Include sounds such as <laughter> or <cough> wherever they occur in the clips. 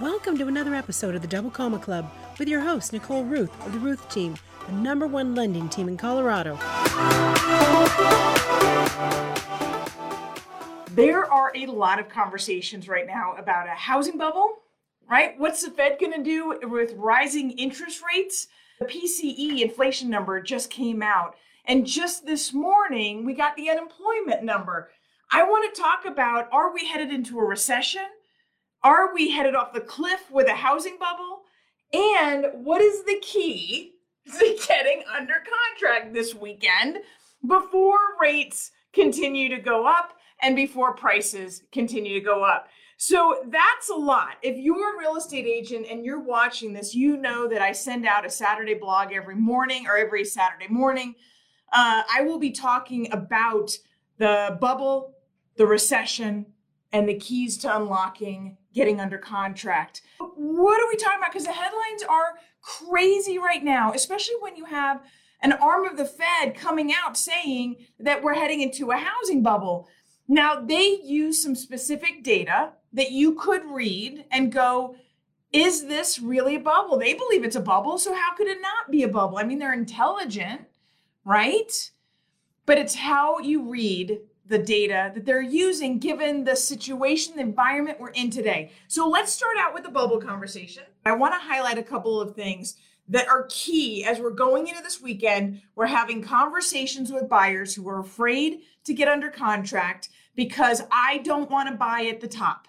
Welcome to another episode of the Double Comma Club with your host, Nicole Rueth of the Rueth Team, the number one lending team in Colorado. There are a lot of conversations right now about a housing bubble, right? What's the Fed going to do with rising interest rates? The PCE inflation number just came out. And just this morning, we got the unemployment number. I want to talk about are we headed into a recession? Are we headed off the cliff with a housing bubble? And what is the key <laughs> to getting under contract this weekend before rates continue to go up and before prices continue to go up? So that's a lot. If you're a real estate agent and you're watching this, you know that I send out a Saturday blog every morning or every Saturday morning. Uh, I will be talking about the bubble, the recession, and the keys to unlocking getting under contract. What are we talking about? Because the headlines are crazy right now, especially when you have an arm of the Fed coming out saying that we're heading into a housing bubble. Now, they use some specific data that you could read and go, is this really a bubble? They believe it's a bubble, so how could it not be a bubble? I mean, they're intelligent, right? But it's how you read the data that they're using given the situation, the environment we're in today. So let's start out with the bubble conversation. I want to highlight a couple of things that are key as we're going into this weekend. We're having conversations with buyers who are afraid to get under contract because I don't want to buy at the top,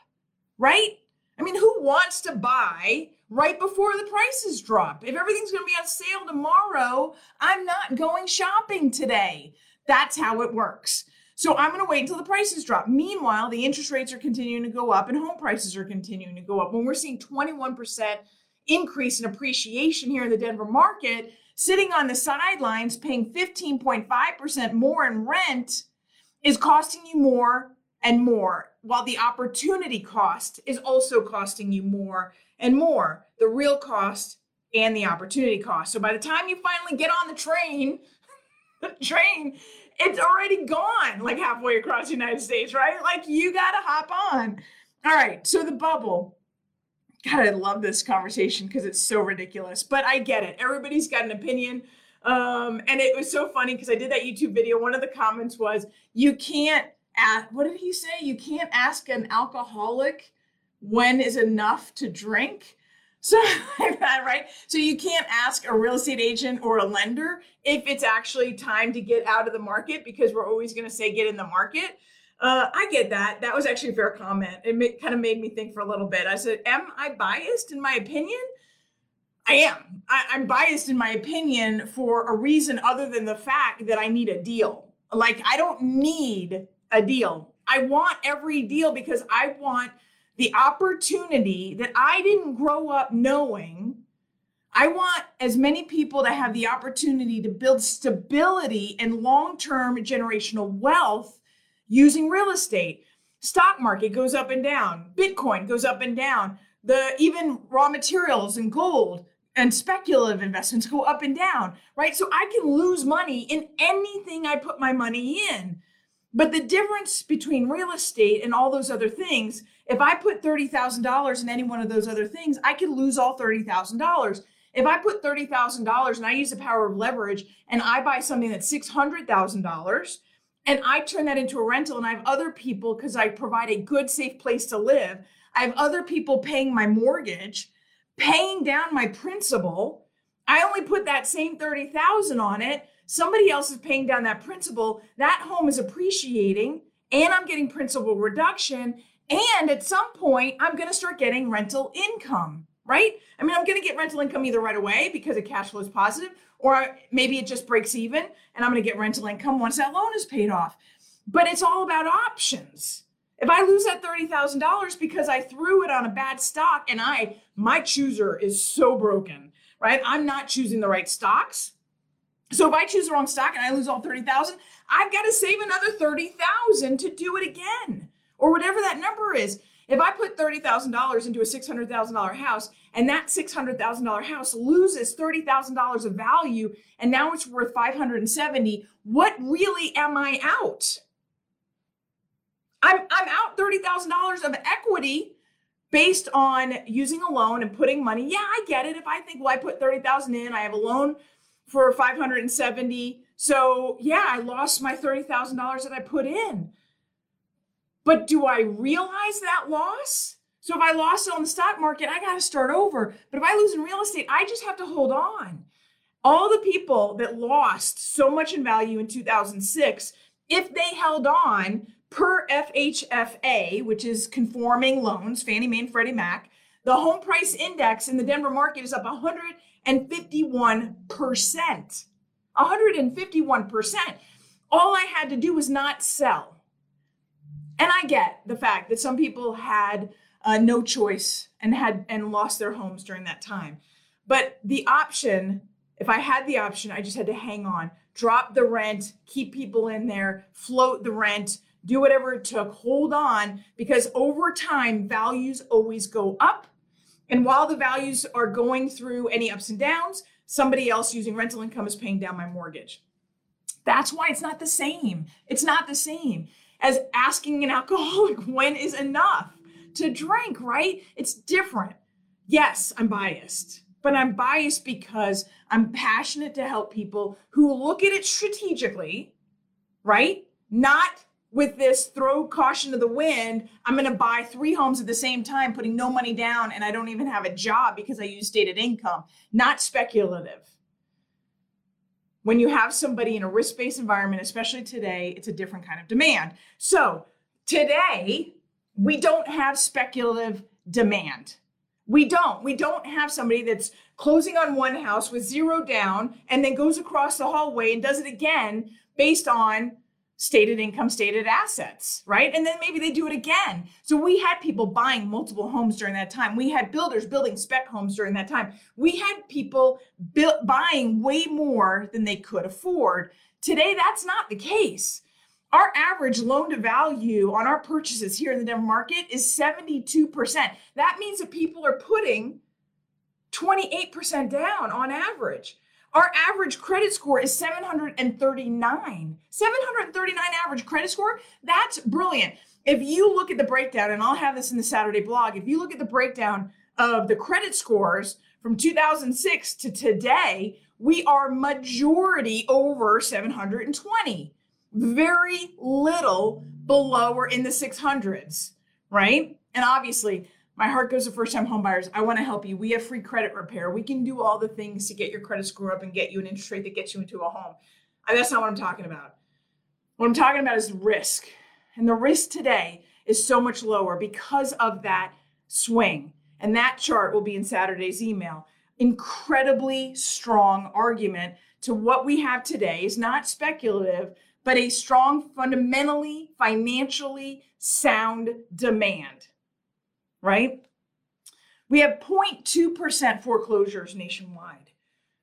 right? I mean, who wants to buy right before the prices drop? If everything's going to be on sale tomorrow, I'm not going shopping today. That's how it works. So I'm going to wait until the prices drop. Meanwhile, the interest rates are continuing to go up and home prices are continuing to go up. When we're seeing 21% increase in appreciation here in the Denver market, sitting on the sidelines paying 15.5% more in rent is costing you more and more, while the opportunity cost is also costing you more and more. The real cost and the opportunity cost. So by the time you finally get on the train, the <laughs> train it's already gone like halfway across the United States, right? Like you got to hop on. All right. So the bubble. God, I love this conversation because it's so ridiculous, but I get it. Everybody's got an opinion. Um, and it was so funny because I did that YouTube video. One of the comments was, you can't ask, what did he say? You can't ask an alcoholic when is enough to drink. So <laughs> right? So you can't ask a real estate agent or a lender if it's actually time to get out of the market because we're always going to say get in the market. Uh, I get that. That was actually a fair comment. It kind of made me think for a little bit. I said, Am I biased in my opinion? I am. I, I'm biased in my opinion for a reason other than the fact that I need a deal. Like, I don't need a deal. I want every deal because I want the opportunity that I didn't grow up knowing. I want as many people to have the opportunity to build stability and long term generational wealth using real estate. Stock market goes up and down, Bitcoin goes up and down, the even raw materials and gold and speculative investments go up and down, right? So I can lose money in anything I put my money in. But the difference between real estate and all those other things, if I put $30,000 in any one of those other things, I could lose all $30,000. If I put $30,000 and I use the power of leverage and I buy something that's $600,000 and I turn that into a rental and I have other people because I provide a good, safe place to live, I have other people paying my mortgage, paying down my principal. I only put that same 30,000 on it somebody else is paying down that principal, that home is appreciating, and I'm getting principal reduction. And at some point, I'm going to start getting rental income, right? I mean, I'm going to get rental income either right away because the cash flow is positive, or maybe it just breaks even and I'm going to get rental income once that loan is paid off. But it's all about options. If I lose that $30,000 because I threw it on a bad stock and I, my chooser is so broken, right? I'm not choosing the right stocks. So if I choose the wrong stock and I lose all 30,000, I've got to save another 30,000 to do it again or whatever that number is. If I put $30,000 into a $600,000 house and that $600,000 house loses $30,000 of value and now it's worth 570, what really am I out? I'm I'm out $30,000 of equity based on using a loan and putting money. Yeah, I get it. If I think, well, I put 30,000 in, I have a loan for 570. So yeah, I lost my $30,000 that I put in. But do I realize that loss? So if I lost it on the stock market, I got to start over. But if I lose in real estate, I just have to hold on. All the people that lost so much in value in 2006, if they held on per FHFA, which is conforming loans, Fannie Mae and Freddie Mac, the home price index in the Denver market is up 151%. 151%. All I had to do was not sell. And I get the fact that some people had uh, no choice and had and lost their homes during that time. But the option, if I had the option, I just had to hang on, drop the rent, keep people in there, float the rent, do whatever it took, hold on, because over time, values always go up. And while the values are going through any ups and downs, somebody else using rental income is paying down my mortgage. That's why it's not the same. It's not the same as asking an alcoholic <laughs> when is enough to drink, right? It's different. Yes, I'm biased, but I'm biased because I'm passionate to help people who look at it strategically, right? Not with this throw caution to the wind, I'm going to buy three homes at the same time, putting no money down, and I don't even have a job because I use stated income, not speculative. When you have somebody in a risk based environment, especially today, it's a different kind of demand. So today, we don't have speculative demand. We don't. We don't have somebody that's closing on one house with zero down and then goes across the hallway and does it again based on stated income, stated assets, right? And then maybe they do it again. So we had people buying multiple homes during that time. We had builders building spec homes during that time. We had people build, buying way more than they could afford. Today, that's not the case. Our average loan to value on our purchases here in the Denver market is 72%. That means that people are putting 28% down on average. Our average credit score is 739. 739 average credit score? That's brilliant. If you look at the breakdown, and I'll have this in the Saturday blog, if you look at the breakdown of the credit scores from 2006 to today, we are majority over 720. Very little below or in the 600s, right? And obviously, my heart goes to first time homebuyers. I want to help you. We have free credit repair. We can do all the things to get your credit score up and get you an interest rate that gets you into a home. And that's not what I'm talking about. What I'm talking about is risk. And the risk today is so much lower because of that swing. And that chart will be in Saturday's email. Incredibly strong argument to what we have today is not speculative, but a strong, fundamentally, financially sound demand right? We have 0.2% foreclosures nationwide.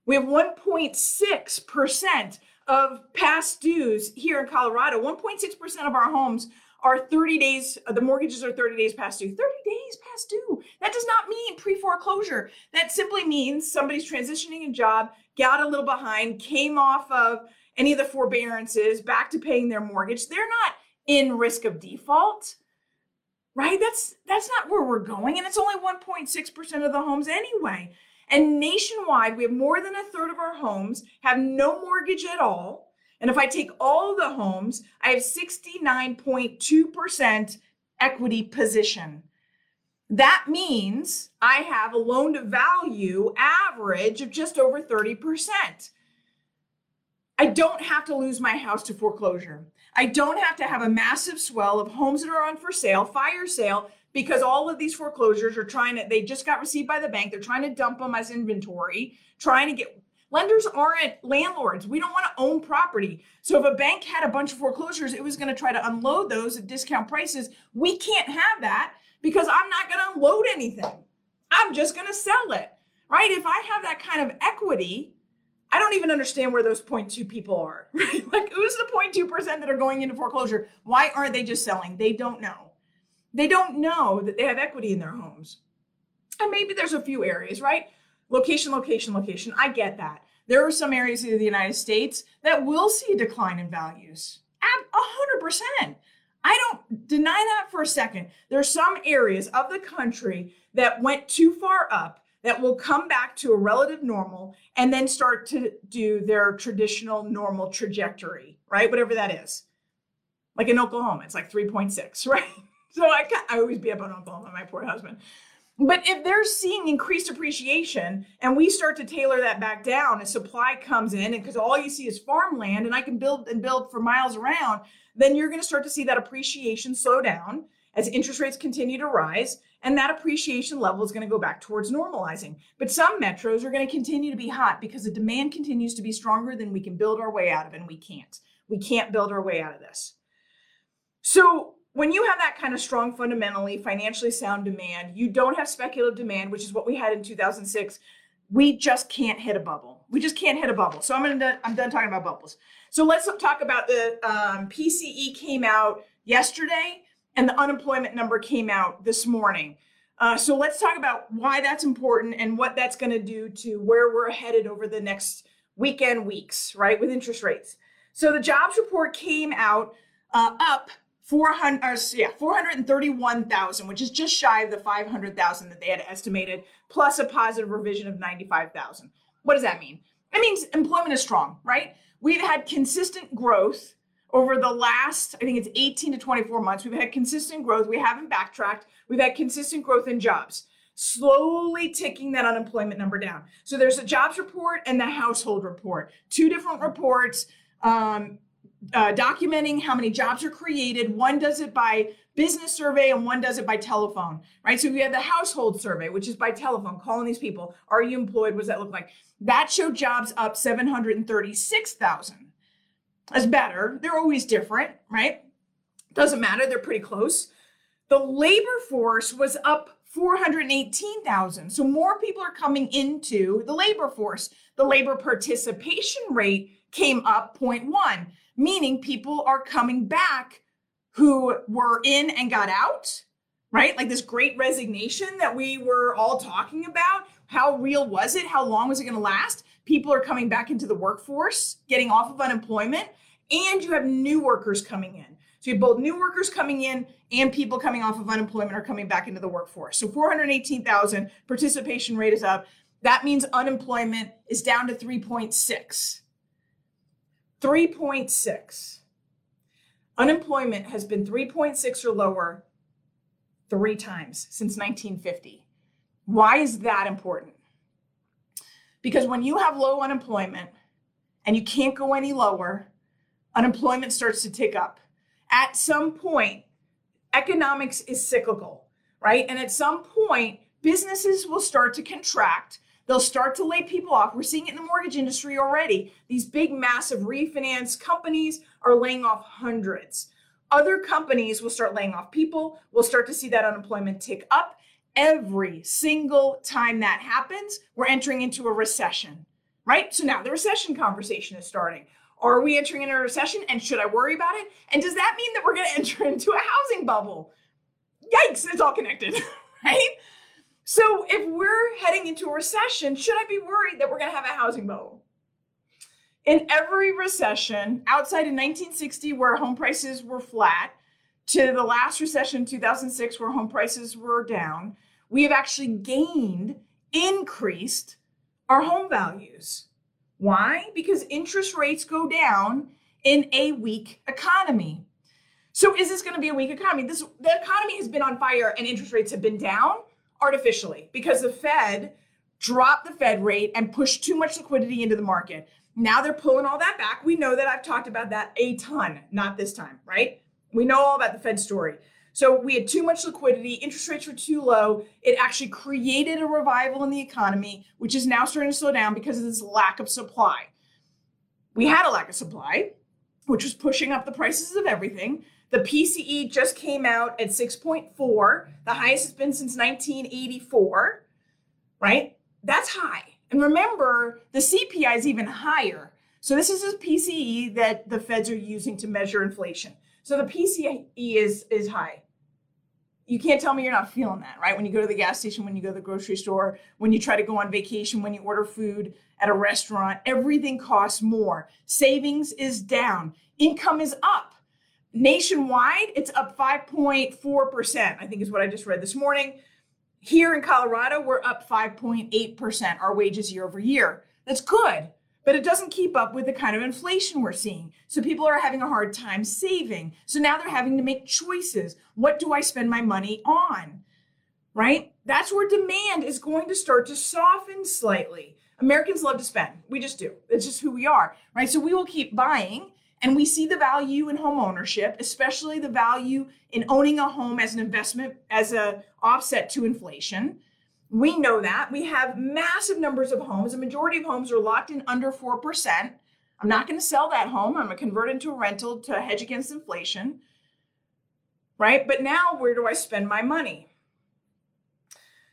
We have 1.6% of past dues here in Colorado. 1.6% of our homes are 30 days, the mortgages are 30 days past due. 30 days past due. That does not mean pre foreclosure. That simply means somebody's transitioning a job, got a little behind, came off of any of the forbearances, back to paying their mortgage. They're not in risk of default right? That's that's not where we're going, and it's only 1.6% of the homes anyway. And nationwide, we have more than a third of our homes have no mortgage at all. And if I take all the homes, I have 69.2% equity position. That means I have a loan to value average of just over 30%. I don't have to lose my house to foreclosure. I don't have to have a massive swell of homes that are on for sale, fire sale, because all of these foreclosures are trying to, they just got received by the bank. They're trying to dump them as inventory, trying to get, lenders aren't landlords. We don't want to own property. So if a bank had a bunch of foreclosures, it was going to try to unload those at discount prices. We can't have that because I'm not going to unload anything. I'm just going to sell it, right? If I have that kind of equity, I don't even understand where those 0.2 people are. <laughs> Right? Like, who's the 0.2% that are going into foreclosure? Why aren't they just selling? They don't know. They don't know that they have equity in their homes. And maybe there's a few areas, right? Location, location, location. I get that. There are some areas of the United States that will see a decline in values. At 100%. I don't deny that for a second. There are some areas of the country that went too far up that will come back to a relative normal and then start to do their traditional normal trajectory, right? Whatever that is. Like in Oklahoma, it's like 3.6, <laughs> right? So I, I always be up on Oklahoma, my poor husband. But if they're seeing increased appreciation and we start to tailor that back down and supply comes in, and because all you see is farmland and I can build and build for miles around, then you're going to start to see that appreciation slow down as interest rates continue to rise. And that appreciation level is going to go back towards normalizing. But some metros are going to continue to be hot because the demand continues to be stronger than we can build our way out of, and we can't. We can't build our way out of this. So when you have that kind of strong fundamentally financially sound demand you don't have speculative demand which is what we had in 2006 we just can't hit a bubble we just can't hit a bubble so i'm gonna i'm done talking about bubbles so let's talk about the um, pce came out yesterday and the unemployment number came out this morning. Uh, so let's talk about why that's important and what that's going to do to where we're headed over the next weekend weeks right with interest rates. So the jobs report came out uh, up 400 or, yeah 431,000 which is just shy of the 500,000 that they had estimated plus a positive revision of 95,000 what does that mean? It means employment is strong right? We've had consistent growth over the last i think it's 18 to 24 months we've had consistent growth we haven't backtracked we've had consistent growth in jobs slowly ticking that unemployment number down so there's a jobs report and the household report two different reports um, uh, documenting how many jobs are created. One does it by business survey and one does it by telephone, right? So we have the household survey, which is by telephone, calling these people. Are you employed? What does that look like? That showed jobs up 736,000. That's better. They're always different, right? Doesn't matter. They're pretty close. The labor force was up 418,000. So more people are coming into the labor force. The labor participation rate came up 0.1 meaning people are coming back who were in and got out, right? Like this great resignation that we were all talking about. How real was it? How long was it going to last? People are coming back into the workforce, getting off of unemployment, and you have new workers coming in. So you have both new workers coming in and people coming off of unemployment are coming back into the workforce. So 418,000 participation rate is up. That means unemployment is down to 3.6. 3.6. Unemployment has been 3.6 or lower three times since 1950. Why is that important? Because when you have low unemployment and you can't go any lower, unemployment starts to tick up. At some point, economics is cyclical, right? And at some point, businesses will start to contract They'll start to lay people off. We're seeing it in the mortgage industry already. These big, massive refinance companies are laying off hundreds. Other companies will start laying off people. We'll start to see that unemployment tick up. Every single time that happens, we're entering into a recession, right? So now the recession conversation is starting. Are we entering into a recession and should I worry about it? And does that mean that we're going <laughs> to enter into a housing bubble? Yikes, it's all connected, <laughs> right? So if we're heading into a recession, should I be worried that we're going to have a housing bubble? In every recession, outside of 1960, where home prices were flat, to the last recession, 2006, where home prices were down, we have actually gained, increased our home values. Why? Because interest rates go down in a weak economy. So is this going to be a weak economy? This the economy has been on fire and interest rates have been down artificially because the Fed dropped the Fed rate and pushed too much liquidity into the market. Now they're pulling all that back. We know that I've talked about that a ton, not this time, right? We know all about the Fed story. So we had too much liquidity, interest rates were too low. It actually created a revival in the economy, which is now starting to slow down because of this lack of supply. We had a lack of supply, which was pushing up the prices of everything. The PCE just came out at 6.4, the highest it's been since 1984, right? That's high. And remember, the CPI is even higher. So this is a PCE that the feds are using to measure inflation. So the PCE is is high. You can't tell me you're not feeling that, right? When you go to the gas station, when you go to the grocery store, when you try to go on vacation, when you order food at a restaurant, everything costs more. Savings is down. Income is up Nationwide, it's up 5.4%, I think is what I just read this morning. Here in Colorado, we're up 5.8%, our wages year over year. That's good, but it doesn't keep up with the kind of inflation we're seeing. So people are having a hard time saving. So now they're having to make choices. What do I spend my money on? Right? That's where demand is going to start to soften slightly. Americans love to spend. We just do. It's just who we are, right? So we will keep buying and we see the value in home ownership, especially the value in owning a home as an investment, as a offset to inflation. We know that. We have massive numbers of homes. A majority of homes are locked in under 4%. I'm not going to sell that home. I'm going to convert it into a rental to hedge against inflation. Right? But now where do I spend my money?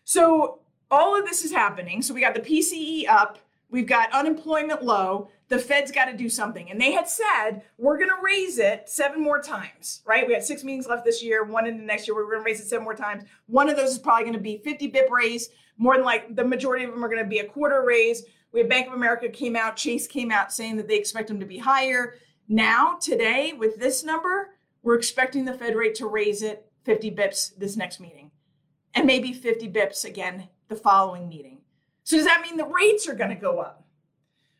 So all of this is happening. So we got the PCE up, we've got unemployment low, the Fed's got to do something. And they had said, we're going to raise it seven more times, right? We had six meetings left this year, one in the next year. We're going to raise it seven more times. One of those is probably going to be 50 bip raise. More than like the majority of them are going to be a quarter raise. We have Bank of America came out, Chase came out saying that they expect them to be higher. Now, today, with this number, we're expecting the Fed rate to raise it 50 bips this next meeting and maybe 50 bips again the following meeting. So, does that mean the rates are going to go up?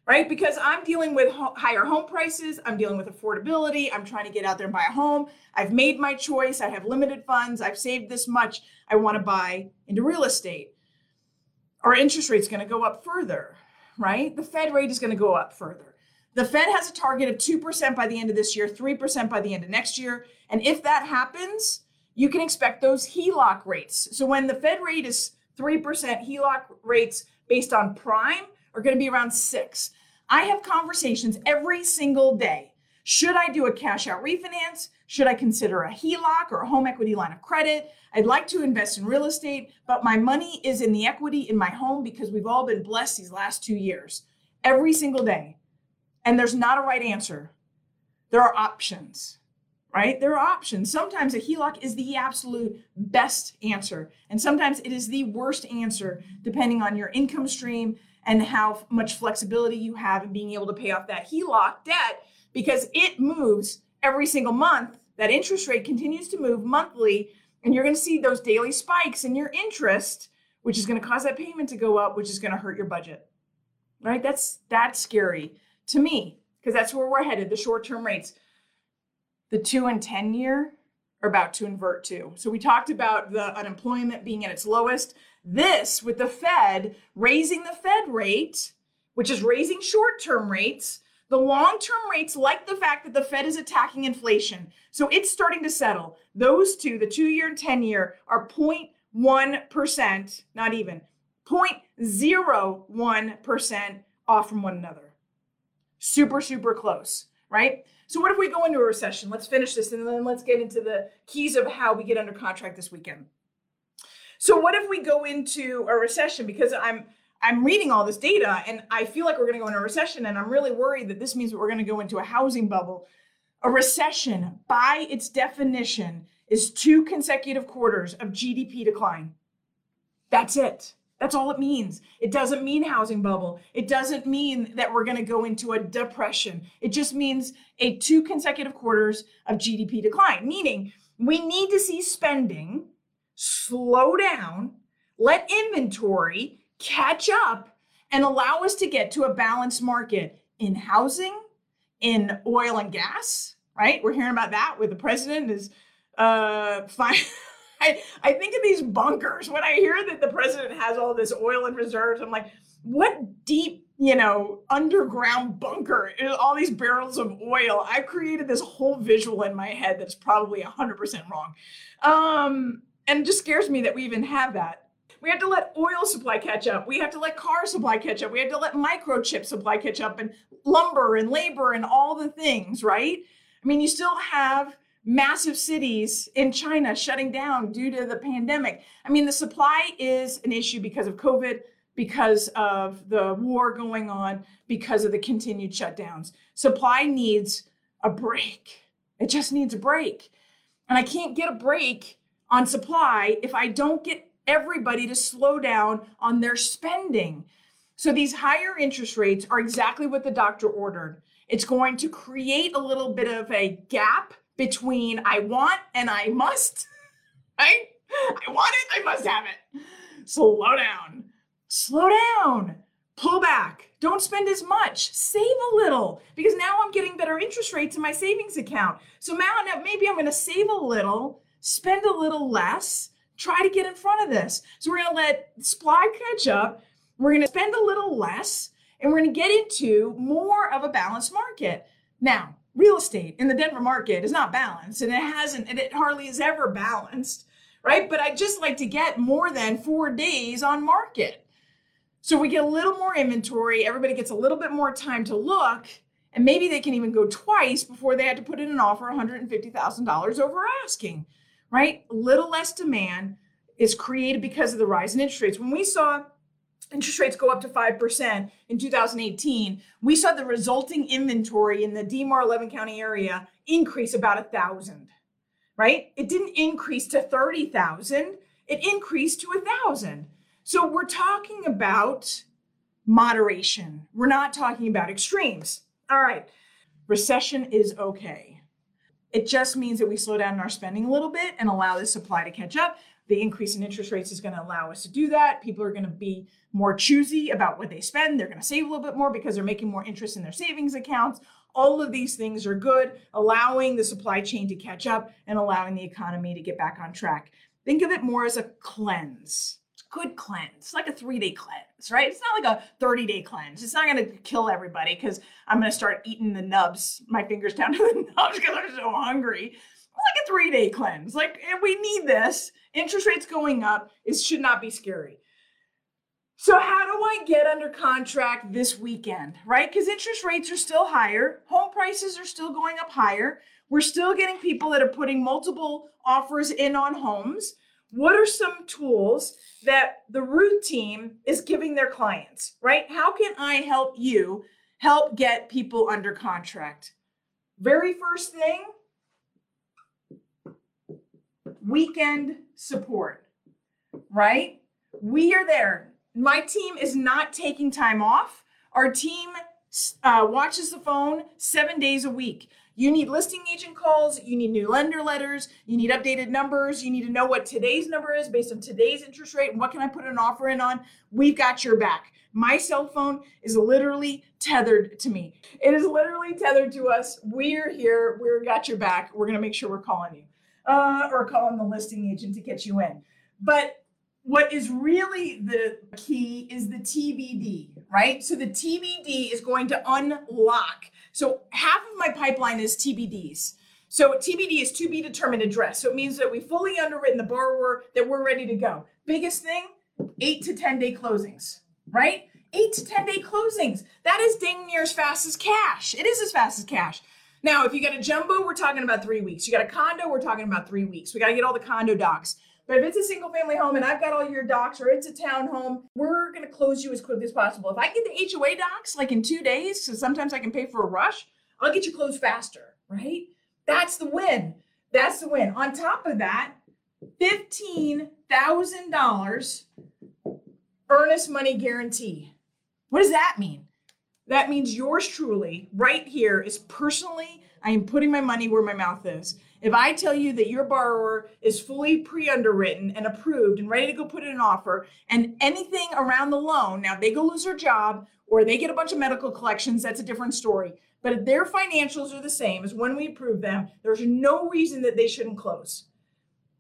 Right? Because I'm dealing with ho- higher home prices, I'm dealing with affordability, I'm trying to get out there and buy a home. I've made my choice, I have limited funds, I've saved this much, I want to buy into real estate. Our interest rate's going to go up further, right? The Fed rate is going to go up further. The Fed has a target of 2% by the end of this year, 3% by the end of next year. And if that happens, you can expect those HELOC rates. So when the Fed rate is 3%, HELOC rates based on prime are going to be around six. I have conversations every single day. Should I do a cash out refinance? Should I consider a HELOC or a home equity line of credit? I'd like to invest in real estate, but my money is in the equity in my home because we've all been blessed these last two years, every single day. And there's not a right answer. There are options, right? There are options. Sometimes a HELOC is the absolute best answer, and sometimes it is the worst answer, depending on your income stream, and how much flexibility you have in being able to pay off that HELOC debt because it moves every single month. That interest rate continues to move monthly, and you're going to see those daily spikes in your interest, which is going to cause that payment to go up, which is going to hurt your budget. Right? That's that's scary to me because that's where we're headed. The short-term rates, the two and ten year are about to invert too. So we talked about the unemployment being at its lowest. This with the Fed raising the Fed rate, which is raising short term rates. The long term rates like the fact that the Fed is attacking inflation. So it's starting to settle. Those two, the two year and 10 year, are 0.1%, not even 0.01% off from one another. Super, super close, right? So, what if we go into a recession? Let's finish this and then let's get into the keys of how we get under contract this weekend. So what if we go into a recession? Because I'm I'm reading all this data and I feel like we're going to go into a recession, and I'm really worried that this means that we're going to go into a housing bubble. A recession, by its definition, is two consecutive quarters of GDP decline. That's it. That's all it means. It doesn't mean housing bubble. It doesn't mean that we're going to go into a depression. It just means a two consecutive quarters of GDP decline, meaning we need to see spending slow down, let inventory catch up, and allow us to get to a balanced market in housing, in oil and gas, right? We're hearing about that with the president is uh <laughs> fine. I, I think of these bunkers. When I hear that the president has all this oil in reserves, I'm like, what deep, you know, underground bunker all these barrels of oil? I've created this whole visual in my head that's probably 100% wrong. Um, and it just scares me that we even have that. We have to let oil supply catch up. We have to let car supply catch up. We have to let microchip supply catch up and lumber and labor and all the things, right? I mean, you still have massive cities in China shutting down due to the pandemic. I mean, the supply is an issue because of COVID, because of the war going on, because of the continued shutdowns. Supply needs a break. It just needs a break. And I can't get a break on supply if I don't get everybody to slow down on their spending. So these higher interest rates are exactly what the doctor ordered. It's going to create a little bit of a gap between I want and I must, <laughs> right? I want it, I must have it. Slow down. Slow down. Pull back. Don't spend as much. Save a little because now I'm getting better interest rates in my savings account. So now maybe I'm going to save a little, spend a little less, try to get in front of this. So we're going to let supply catch up. We're going to spend a little less and we're going to get into more of a balanced market. Now, real estate in the Denver market is not balanced and it hasn't, and it hardly is ever balanced, right? But I just like to get more than four days on market. So we get a little more inventory, everybody gets a little bit more time to look, and maybe they can even go twice before they had to put in an offer $150,000 over asking, right? Little less demand is created because of the rise in interest rates. When we saw interest rates go up to 5% in 2018, we saw the resulting inventory in the DMAR 11 county area increase about a thousand, right? It didn't increase to 30,000, it increased to a thousand. So we're talking about moderation. We're not talking about extremes. All right, recession is okay. It just means that we slow down our spending a little bit and allow the supply to catch up. The increase in interest rates is going to allow us to do that. People are going to be more choosy about what they spend. They're going to save a little bit more because they're making more interest in their savings accounts. All of these things are good, allowing the supply chain to catch up and allowing the economy to get back on track. Think of it more as a cleanse. Good cleanse, like a three day cleanse, right? It's not like a 30 day cleanse. It's not going to kill everybody because I'm going to start eating the nubs, my fingers down <laughs> to the nubs because I'm so hungry like a three day cleanse. Like we need this. Interest rates going up. It should not be scary. So, how do I get under contract this weekend, right? Because interest rates are still higher, home prices are still going up higher. We're still getting people that are putting multiple offers in on homes. What are some tools that the Rueth team is giving their clients, right? How can I help you help get people under contract? Very first thing, weekend support, right? We are there. My team is not taking time off. Our team uh, watches the phone seven days a week. You need listing agent calls, you need new lender letters, you need updated numbers, you need to know what today's number is based on today's interest rate and what can I put an offer in on. We've got your back. My cell phone is literally tethered to me. It is literally tethered to us. We're here. We're got your back. We're going to make sure we're calling you uh, or calling the listing agent to get you in. But what is really the key is the TBD, right? So the TBD is going to unlock. So half of my pipeline is TBDs. So TBD is to be determined address. So it means that we fully underwritten the borrower, that we're ready to go. Biggest thing, eight to 10 day closings, right? Eight to 10 day closings. That is dang near as fast as cash. It is as fast as cash. Now, if you got a jumbo, we're talking about three weeks. You got a condo, we're talking about three weeks. We got to get all the condo docs. But if it's a single family home and I've got all your docs or it's a town home, we're going to close you as quickly as possible. If I get the HOA docs like in two days, so sometimes I can pay for a rush, I'll get you closed faster, right? That's the win. That's the win. On top of that, $15,000 earnest money guarantee. What does that mean? That means yours truly, right here, is personally, I am putting my money where my mouth is. If I tell you that your borrower is fully pre underwritten and approved and ready to go put in an offer, and anything around the loan, now they go lose their job or they get a bunch of medical collections, that's a different story. But if their financials are the same as when we approve them, there's no reason that they shouldn't close.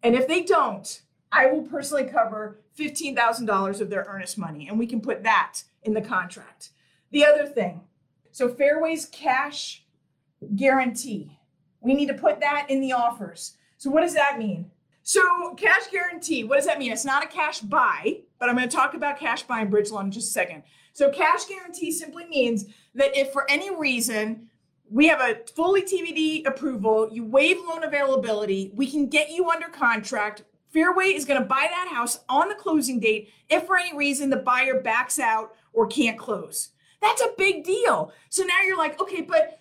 And if they don't, I will personally cover $15,000 of their earnest money, and we can put that in the contract. The other thing, so Fairway's cash guarantee. We need to put that in the offers. So what does that mean? So cash guarantee, what does that mean? It's not a cash buy, but I'm going to talk about cash buy and bridge loan in just a second. So cash guarantee simply means that if for any reason we have a fully TBD approval, you waive loan availability, we can get you under contract. Fairway is going to buy that house on the closing date if for any reason the buyer backs out or can't close. That's a big deal. So now you're like, okay, but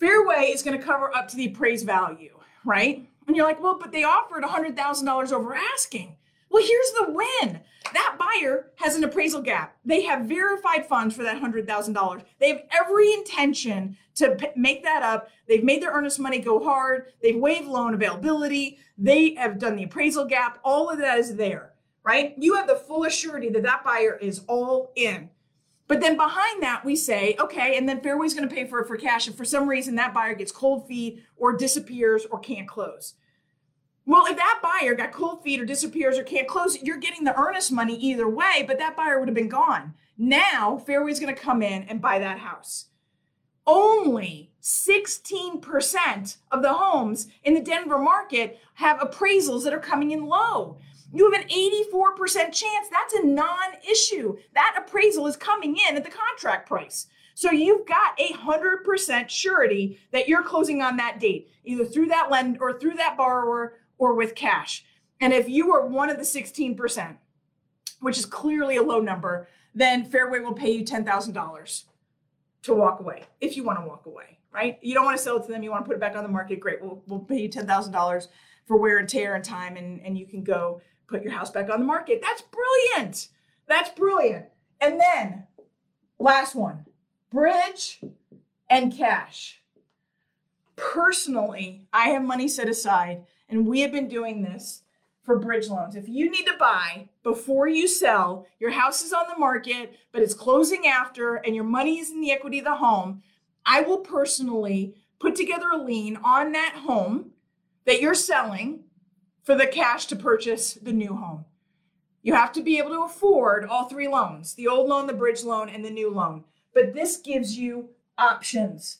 Fairway is going to cover up to the appraised value, right? And you're like, well, but they offered $100,000 over asking. Well, here's the win. That buyer has an appraisal gap. They have verified funds for that $100,000. They have every intention to p- make that up. They've made their earnest money go hard. They've waived loan availability. They have done the appraisal gap. All of that is there, right? You have the full assurity that that buyer is all in. But then behind that, we say, okay, and then Fairway's going to pay for it for cash. And for some reason that buyer gets cold feet or disappears or can't close. Well, if that buyer got cold feet or disappears or can't close, you're getting the earnest money either way, but that buyer would have been gone. Now, Fairway's going to come in and buy that house. Only 16% of the homes in the Denver market have appraisals that are coming in low. You have an 84% chance that's a non issue. That appraisal is coming in at the contract price. So you've got a 100% surety that you're closing on that date, either through that lend or through that borrower or with cash. And if you are one of the 16%, which is clearly a low number, then Fairway will pay you $10,000 to walk away if you want to walk away, right? You don't want to sell it to them, you want to put it back on the market, great. We'll, we'll pay you $10,000 for wear and tear and time, and, and you can go put your house back on the market. That's brilliant. That's brilliant. And then, last one bridge and cash. Personally, I have money set aside, and we have been doing this for bridge loans. If you need to buy before you sell, your house is on the market, but it's closing after, and your money is in the equity of the home, I will personally put together a lien on that home that you're selling for the cash to purchase the new home. You have to be able to afford all three loans the old loan, the bridge loan, and the new loan. But this gives you options.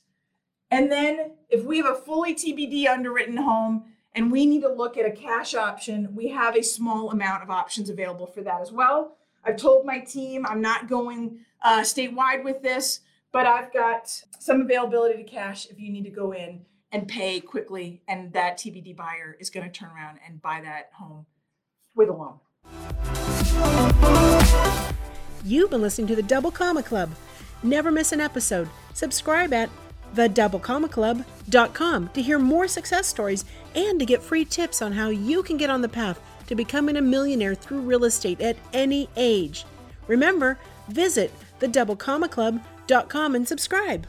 And then if we have a fully TBD underwritten home and we need to look at a cash option, we have a small amount of options available for that as well. I've told my team I'm not going uh, statewide with this, but I've got some availability to cash if you need to go in and pay quickly, and that TBD buyer is going to turn around and buy that home with a loan. You've been listening to the Double Comma Club. Never miss an episode. Subscribe at thedoublecommaclub.com to hear more success stories and to get free tips on how you can get on the path to becoming a millionaire through real estate at any age. Remember, visit thedoublecommaclub.com and subscribe.